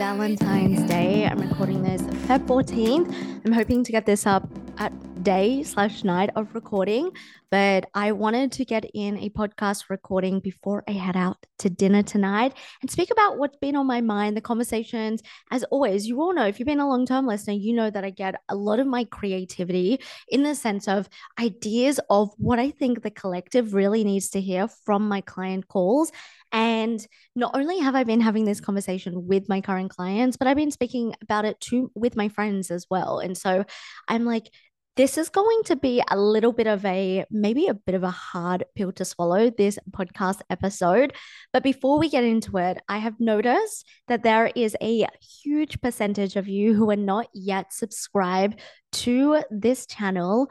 Valentine's Day. I'm recording this Feb 14th. I'm hoping to get this up at day slash night of recording, but I wanted to get in a podcast recording before I head out to dinner tonight and speak about what's been on my mind, the conversations. As always, you all know if you've been a long term listener, you know that I get a lot of my creativity in the sense of ideas of what I think the collective really needs to hear from my client calls. And not only have I been having this conversation with my current clients, but I've been speaking about it too with my friends as well. And so I'm like, this is going to be a little bit of a maybe a bit of a hard pill to swallow this podcast episode but before we get into it i have noticed that there is a huge percentage of you who are not yet subscribed to this channel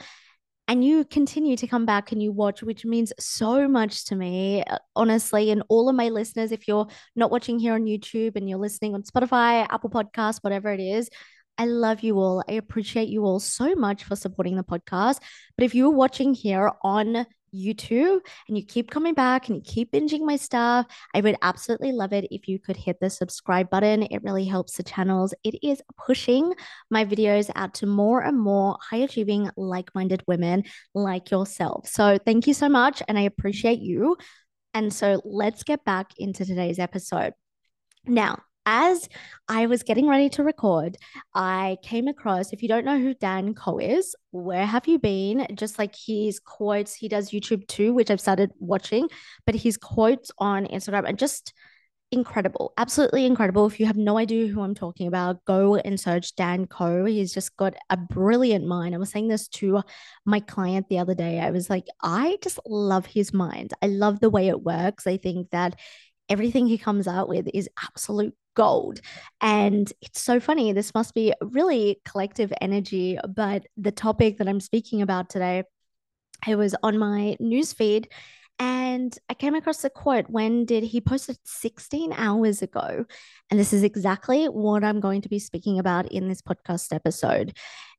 and you continue to come back and you watch, which means so much to me, uh, honestly. And all of my listeners, if you're not watching here on YouTube and you're listening on Spotify, Apple Podcasts, whatever it is, I love you all. I appreciate you all so much for supporting the podcast. But if you're watching here on YouTube and you keep coming back and you keep binging my stuff, I would absolutely love it if you could hit the subscribe button. It really helps the channels. It is pushing my videos out to more and more high achieving, like minded women like yourself. So thank you so much. And I appreciate you. And so let's get back into today's episode. Now, as I was getting ready to record, I came across, if you don't know who Dan Koe is, where have you been? Just like his quotes, he does YouTube too, which I've started watching, but his quotes on Instagram are just incredible, absolutely incredible. If you have no idea who I'm talking about, go and search Dan Koe. He's just got a brilliant mind. I was saying this to my client the other day. I was like, I just love his mind. I love the way it works. I think that everything he comes out with is absolute gold. And it's so funny. This must be really collective energy. But the topic that I'm speaking about today, it was on my newsfeed and I came across the quote when did he posted 16 hours ago? And this is exactly what I'm going to be speaking about in this podcast episode.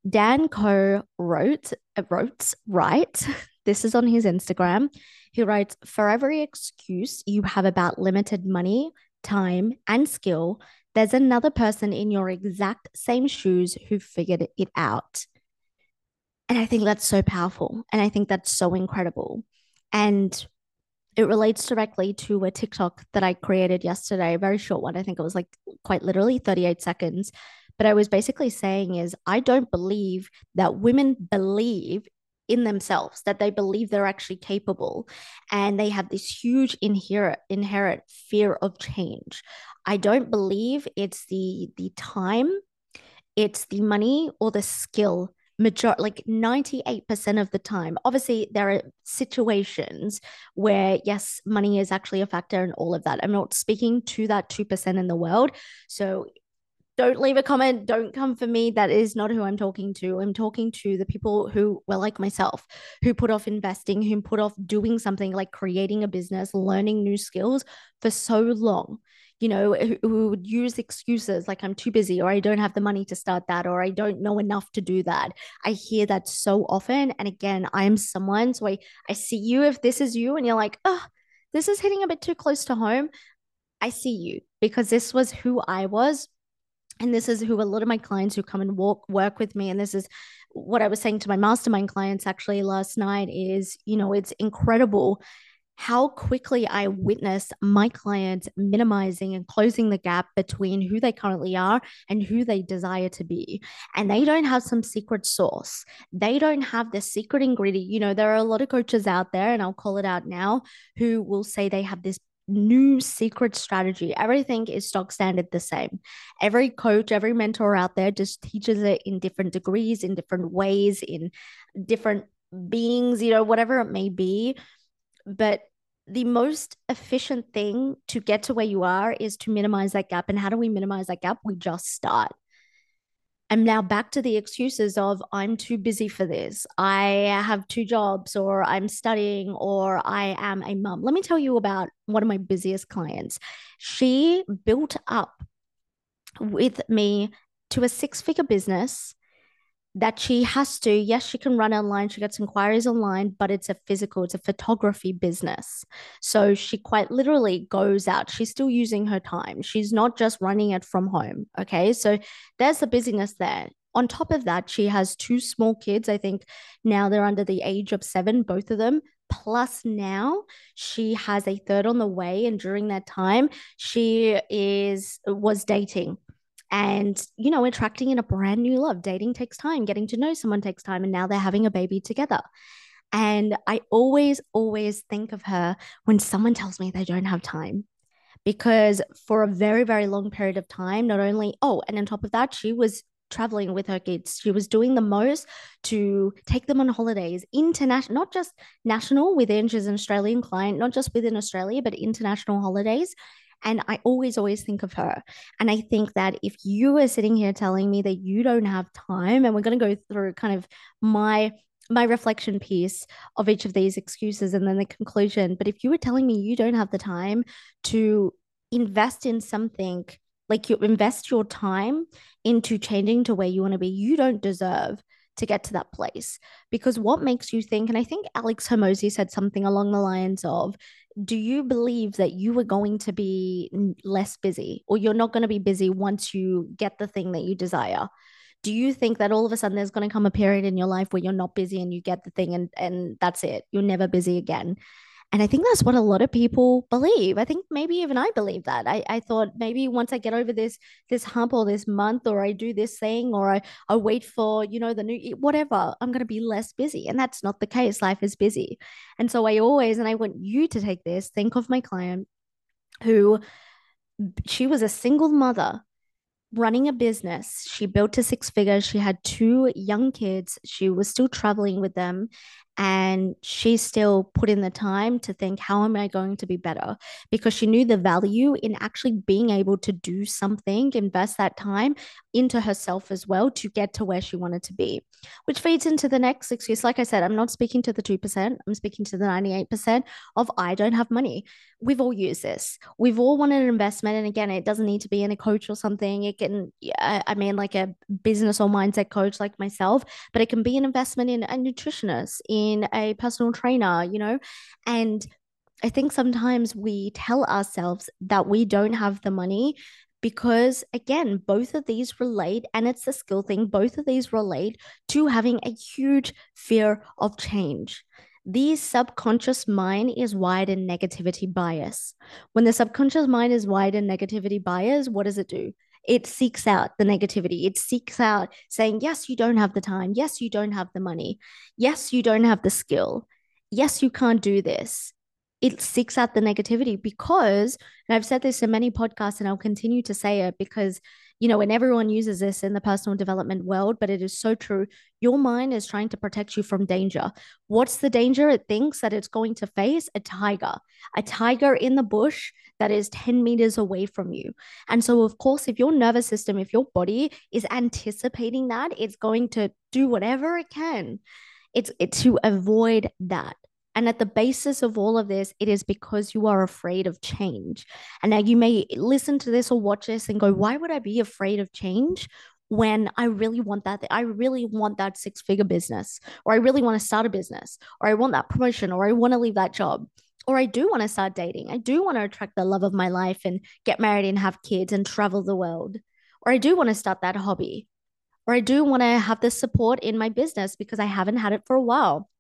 Dan Koe wrote, uh, wrote, right? This is on his Instagram. He writes, For every excuse you have about limited money, time, and skill, there's another person in your exact same shoes who figured it out. And I think that's so powerful. And I think that's so incredible. And it relates directly to a TikTok that I created yesterday, a very short one. I think it was like quite literally 38 seconds. But I was basically saying is I don't believe that women believe in themselves that they believe they're actually capable and they have this huge inherent inherent fear of change. I don't believe it's the the time it's the money or the skill. Major like 98% of the time obviously there are situations where yes money is actually a factor and all of that. I'm not speaking to that 2% in the world. So don't leave a comment. Don't come for me. That is not who I'm talking to. I'm talking to the people who were like myself, who put off investing, who put off doing something like creating a business, learning new skills for so long. You know, who, would use excuses like I'm too busy or I don't have the money to start that or I don't know enough to do that. I hear that so often. And again, I am someone, so I, I see you if this is you and you're like, oh, this is hitting a bit too close to home. I see you because this was who I was and this is who a lot of my clients who come and walk work with me and this is what i was saying to my mastermind clients actually last night is you know it's incredible how quickly I witness my clients minimizing and closing the gap between who they currently are and who they desire to be. And they don't have some secret sauce. They don't have the secret ingredient. You know, there are a lot of coaches out there, and I'll call it out now, who will say they have this new secret strategy. Everything is stock standard the same. Every coach, every mentor out there just teaches it in different degrees, in different ways, in different beings, you know, whatever it may be. But the most efficient thing to get to where you are is to minimize that gap. And how do we minimize that gap? We just start. I'm now back to the excuses of I'm too busy for this. I have two jobs, or I'm studying, or I am a mum. Let me tell you about one of my busiest clients. She built up with me to a six figure business that she has to yes she can run online she gets inquiries online but it's a physical it's a photography business. So she quite literally goes out she's still using her time she's not just running it from home okay? So there's the busyness there. On top of that she has two small kids i think now they're under the age of 7 both of them. Plus now she has a third on the way and during that time she is was dating and you know attracting in a brand new love. Dating takes time. Getting to know someone takes time. And now they're having a baby together. And i always always think of her when someone tells me they don't have time. Because for a very very long period of time not only oh and on top of that she was traveling with her kids. She was doing the most to take them on holidays. International not just national within she's an australian client not just within australia but international holidays and I always, always think of her. And I think that if you are sitting here telling me that you don't have time, and we're going to go through kind of my my reflection piece of each of these excuses and then the conclusion. But if you were telling me you don't have the time to invest in something, like you invest your time into changing to where you want to be, you don't deserve to get to that place. Because what makes you think, and I think Alex Hormozi said something along the lines of, do you believe that you are going to be less busy or you're not going to be busy once you get the thing that you desire? Do you think that all of a sudden there's going to come a period in your life where you're not busy and you get the thing and and that's it. You're never busy again. And I think that's what a lot of people believe. I think maybe even I believe that. I, I thought maybe once I get over this this hump or this month or I do this thing or I, I wait for, you know, the new whatever, I'm gonna be less busy. And that's not the case. Life is busy. And so I always, and I want you to take this, think of my client who she was a single mother running a business. She built to six figures. She had two young kids. She was still traveling with them and she still put in the time to think how am i going to be better? Because she knew the value in actually being able to do something invest that time into herself as well to get to where she wanted to be which feeds into the next excuse like i said i'm not speaking to the 2% i'm speaking to the 98% of i don't have money. We've all used this. We've all wanted an investment and again it doesn't need to be in a coach or something. It can i mean like a business or mindset coach like myself but it can be an investment in a nutritionist in in a personal trainer, you know? And I think sometimes we tell ourselves that we don't have the money because, again, both of these relate, and it's a skill thing, both of these relate to having a huge fear of change. The subconscious mind is wired in negativity bias. When the subconscious mind is wired in negativity bias, what does it do? It seeks out the negativity. It seeks out saying, yes, you don't have the time. Yes, you don't have the money. Yes, you don't have the skill. Yes, you can't do this. It seeks out the negativity because, and I've said this in many podcasts and I'll continue to say it because you know, and everyone uses this in the personal development world, but it is so true. Your mind is trying to protect you from danger. What's the danger? It thinks that it's going to face a tiger, a tiger in the bush that is 10 meters away from you. And so, of course, if your nervous system, if your body is anticipating that, it's going to do whatever it can. It's, it's to avoid that. And at the basis of all of this, it is because you are afraid of change. And now you may listen to this or watch this and go, why would I be afraid of change? when I really want that. I really want that six figure business, or I really want to start a business, or I want that promotion, or I want to leave that job, or I do want to start dating. I do want to attract the love of my life and get married and have kids and travel the world, or I do want to start that hobby, or I do want to have the support in my business because I haven't had it for a while.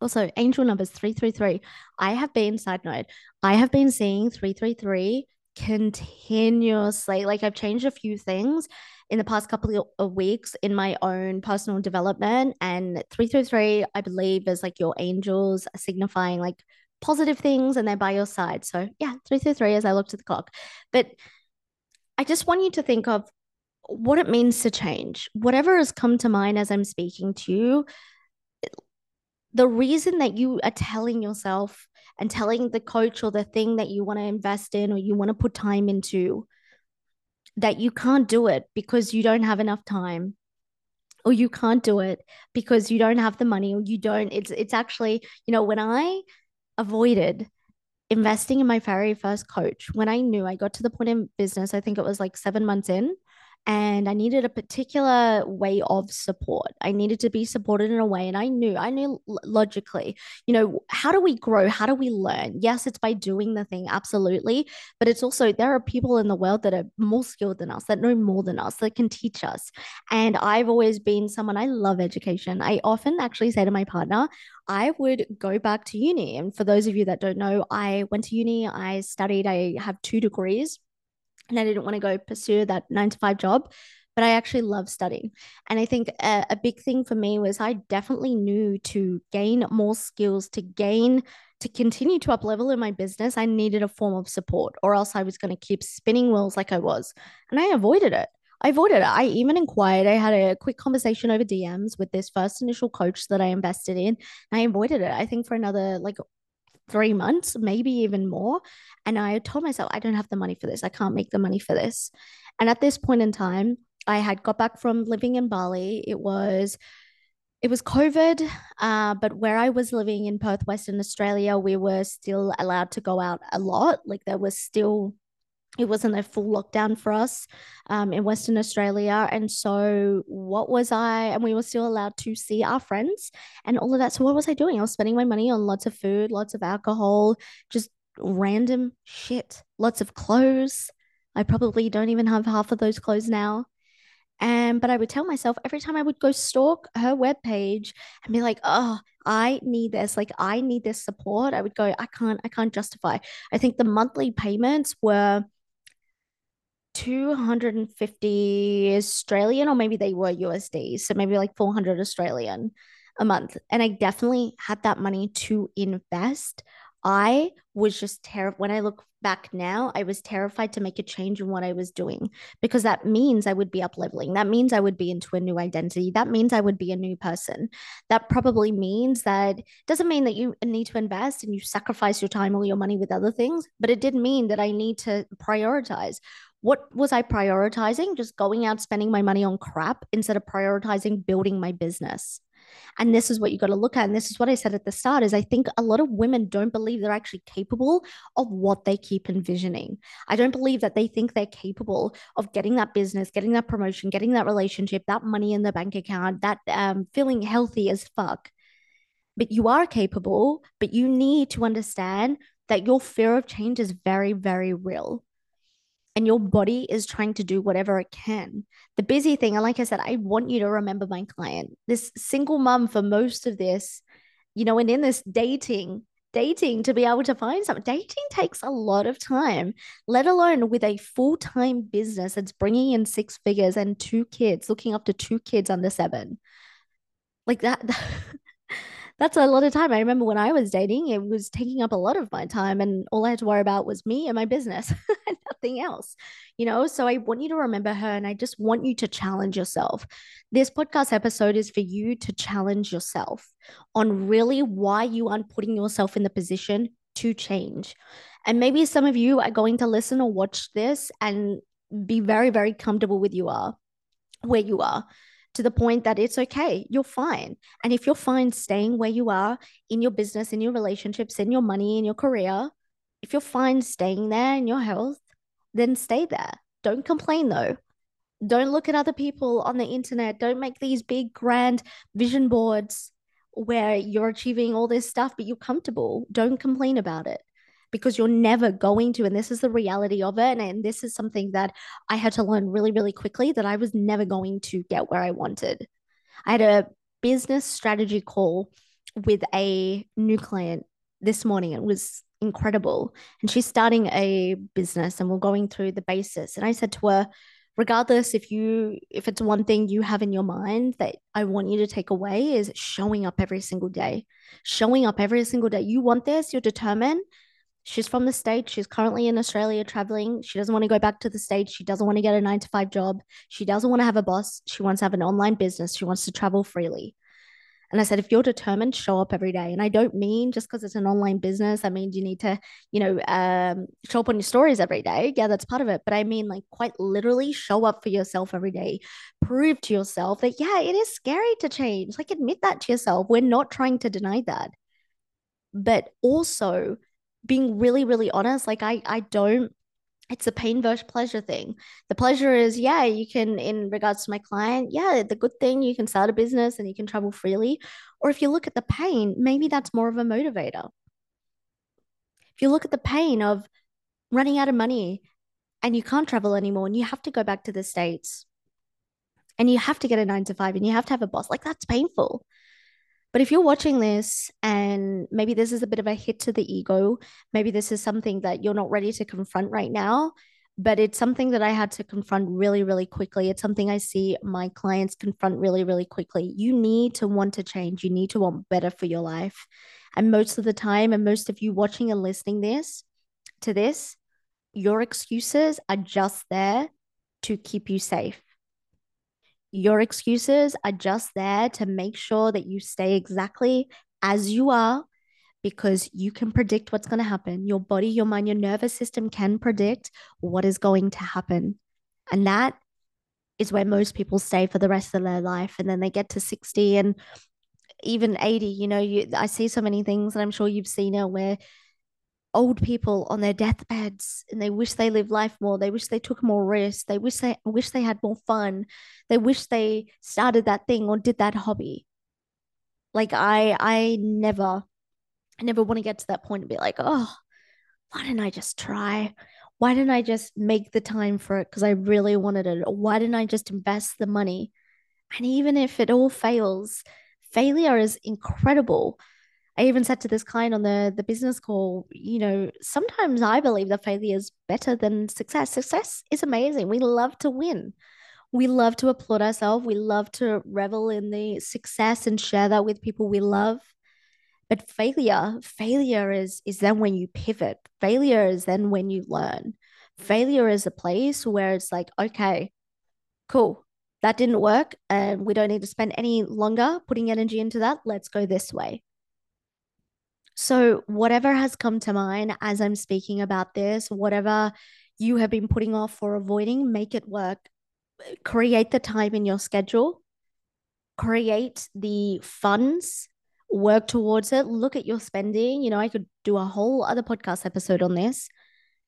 Also, angel numbers 333. I have been, side note, I have been seeing 333 continuously. Like I've changed a few things in the past couple of weeks in my own personal development. And 333, I believe, is like your angels signifying like positive things and they're by your side. So yeah, 333 as I looked at the clock. But I just want you to think of what it means to change. Whatever has come to mind as I'm speaking to you, the reason that you are telling yourself and telling the coach or the thing that you want to invest in or you want to put time into that you can't do it because you don't have enough time or you can't do it because you don't have the money or you don't it's it's actually you know when i avoided investing in my very first coach when i knew i got to the point in business i think it was like 7 months in and I needed a particular way of support. I needed to be supported in a way. And I knew, I knew logically, you know, how do we grow? How do we learn? Yes, it's by doing the thing, absolutely. But it's also, there are people in the world that are more skilled than us, that know more than us, that can teach us. And I've always been someone, I love education. I often actually say to my partner, I would go back to uni. And for those of you that don't know, I went to uni, I studied, I have two degrees and I didn't want to go pursue that nine to five job. But I actually love studying. And I think a, a big thing for me was I definitely knew to gain more skills, to gain, to continue to up level in my business, I needed a form of support, or else I was going to keep spinning wheels like I was. And I avoided it. I avoided it. I even inquired. I had a quick conversation over DMs with this first initial coach that I invested in. I avoided it. I think for another like three months, maybe even more. And I told myself, I don't have the money for this. I can't make the money for this. And at this point in time, I had got back from living in Bali. It was it was COVID, uh, but where I was living in Perth, Western Australia, we were still allowed to go out a lot. Like there was still it wasn't a full lockdown for us um, in Western Australia. And so, what was I? And we were still allowed to see our friends and all of that. So, what was I doing? I was spending my money on lots of food, lots of alcohol, just random shit, lots of clothes. I probably don't even have half of those clothes now. And but I would tell myself every time I would go stalk her webpage and be like, oh, I need this, like I need this support. I would go, I can't, I can't justify. I think the monthly payments were 250 Australian, or maybe they were USD. So maybe like 400 Australian a month. And I definitely had that money to invest. I was just terrified. When I look back now, I was terrified to make a change in what I was doing because that means I would be up leveling. That means I would be into a new identity. That means I would be a new person. That probably means that doesn't mean that you need to invest and you sacrifice your time or your money with other things, but it did mean that I need to prioritize what was I prioritizing? Just going out spending my money on crap instead of prioritizing building my business. And this is what you got to look at. And this is what I said at the start is I think a lot of women don't believe they're actually capable of what they keep envisioning. I don't believe that they think they're capable of getting that business, getting that promotion, getting that relationship, that money in the bank account, that um, feeling healthy as fuck. But you are capable, but you need to understand that your fear of change is very, very real and your body is trying to do whatever it can. The busy thing, and like I said, I want you to remember my client, this single mom for most of this, you know, and in this dating, dating to be able to find something, dating takes a lot of time, let alone with a full time business that's bringing in six figures and two kids, looking after two kids under seven. Like that. that's a lot of time. I remember when I was dating, it was taking up a lot of my time, and all I had to worry about was me and my business, nothing else, you know. So I want you to remember her, and I just want you to challenge yourself. This podcast episode is for you to challenge yourself on really why you aren't putting yourself in the position to change. And maybe some of you are going to listen or watch this and be very, very comfortable with you are where you are to the point that it's okay, you're fine. And if you're fine staying where you are in your business, in your relationships, in your money, in your career, if you're fine staying there in your health, then stay there. Don't complain though. Don't look at other people on the internet. Don't make these big, grand vision boards where you're achieving all this stuff, but you're comfortable. Don't complain about it because you're never going to. And this is the reality of it. And, and this is something that I had to learn really, really quickly that I was never going to get where I wanted. I had a business strategy call with a new client this morning. It was incredible. And she's starting a business and we're going through the basis. And I said to her, regardless if you if it's one thing you have in your mind that I want you to take away is showing up every single day. Showing up every single day. You want this, you're determined, She's from the States. She's currently in Australia traveling. She doesn't want to go back to the States. She doesn't want to get a nine to five job. She doesn't want to have a boss. She wants to have an online business. She wants to travel freely. And I said, if you're determined, show up every day. And I don't mean just because it's an online business, that means you need to, you know, um, show up on your stories every day. Yeah, that's part of it. But I mean, like, quite literally show up for yourself every day. Prove to yourself that, yeah, it is scary to change. Like, admit that to yourself. We're not trying to deny that. But also being really, really honest, like, I, I don't it's a pain versus pleasure thing. The pleasure is, yeah, you can, in regards to my client, yeah, the good thing, you can start a business and you can travel freely. Or if you look at the pain, maybe that's more of a motivator. If you look at the pain of running out of money and you can't travel anymore and you have to go back to the States and you have to get a nine to five and you have to have a boss, like that's painful. But if you're watching this and maybe this is a bit of a hit to the ego, maybe this is something that you're not ready to confront right now, but it's something that I had to confront really, really quickly. It's something I see my clients confront really, really quickly. You need to want to change, you need to want better for your life. And most of the time, and most of you watching and listening this to this, your excuses are just there to keep you safe. Your excuses are just there to make sure that you stay exactly as you are because you can predict what's going to happen. Your body, your mind, your nervous system can predict what is going to happen. And that is where most people stay for the rest of their life. And then they get to 60 and even 80. You know, you, I see so many things, and I'm sure you've seen it where old people on their deathbeds and they wish they lived life more. They wish they took more risks. They wish they wish they had more fun. They wish they started that thing or did that hobby. Like i i never i never want to get to that point and be like oh why didn't i just try? Why didn't i just make the time for it because i really wanted it? Or why didn't i just invest the money? And even if it all fails failure is incredible I even said to this client on the the business call, you know, sometimes I believe that failure is better than success. Success is amazing. We love to win. We love to applaud ourselves. We love to revel in the success and share that with people we love. But failure, failure is is then when you pivot. Failure is then when you learn. Failure is a place where it's like, okay, cool. That didn't work and we don't need to spend any longer putting energy into that. Let's go this way so, whatever has come to mind as I'm speaking about this, whatever you have been putting off or avoiding, make it work. Create the time in your schedule, create the funds, work towards it, look at your spending. You know, I could do a whole other podcast episode on this.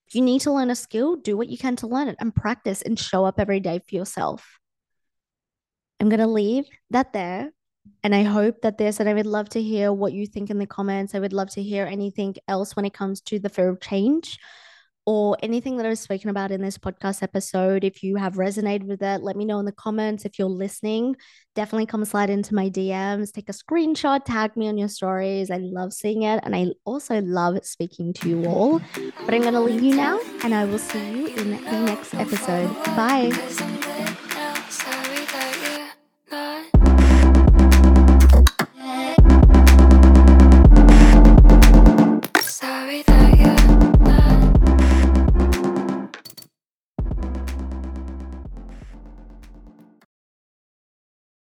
If you need to learn a skill, do what you can to learn it and practice and show up every day for yourself. I'm going to leave that there and I hope that this, and I would love to hear what you think in the comments. I would love to hear anything else when it comes to the fear of change or anything that I've spoken about in this podcast episode. If you have resonated with it, let me know in the comments. If you're listening, definitely come slide into my DMs, take a screenshot, tag me on your stories. I love seeing it. And I also love speaking to you all. But I'm going to leave you now, and I will see you in the next episode. Bye.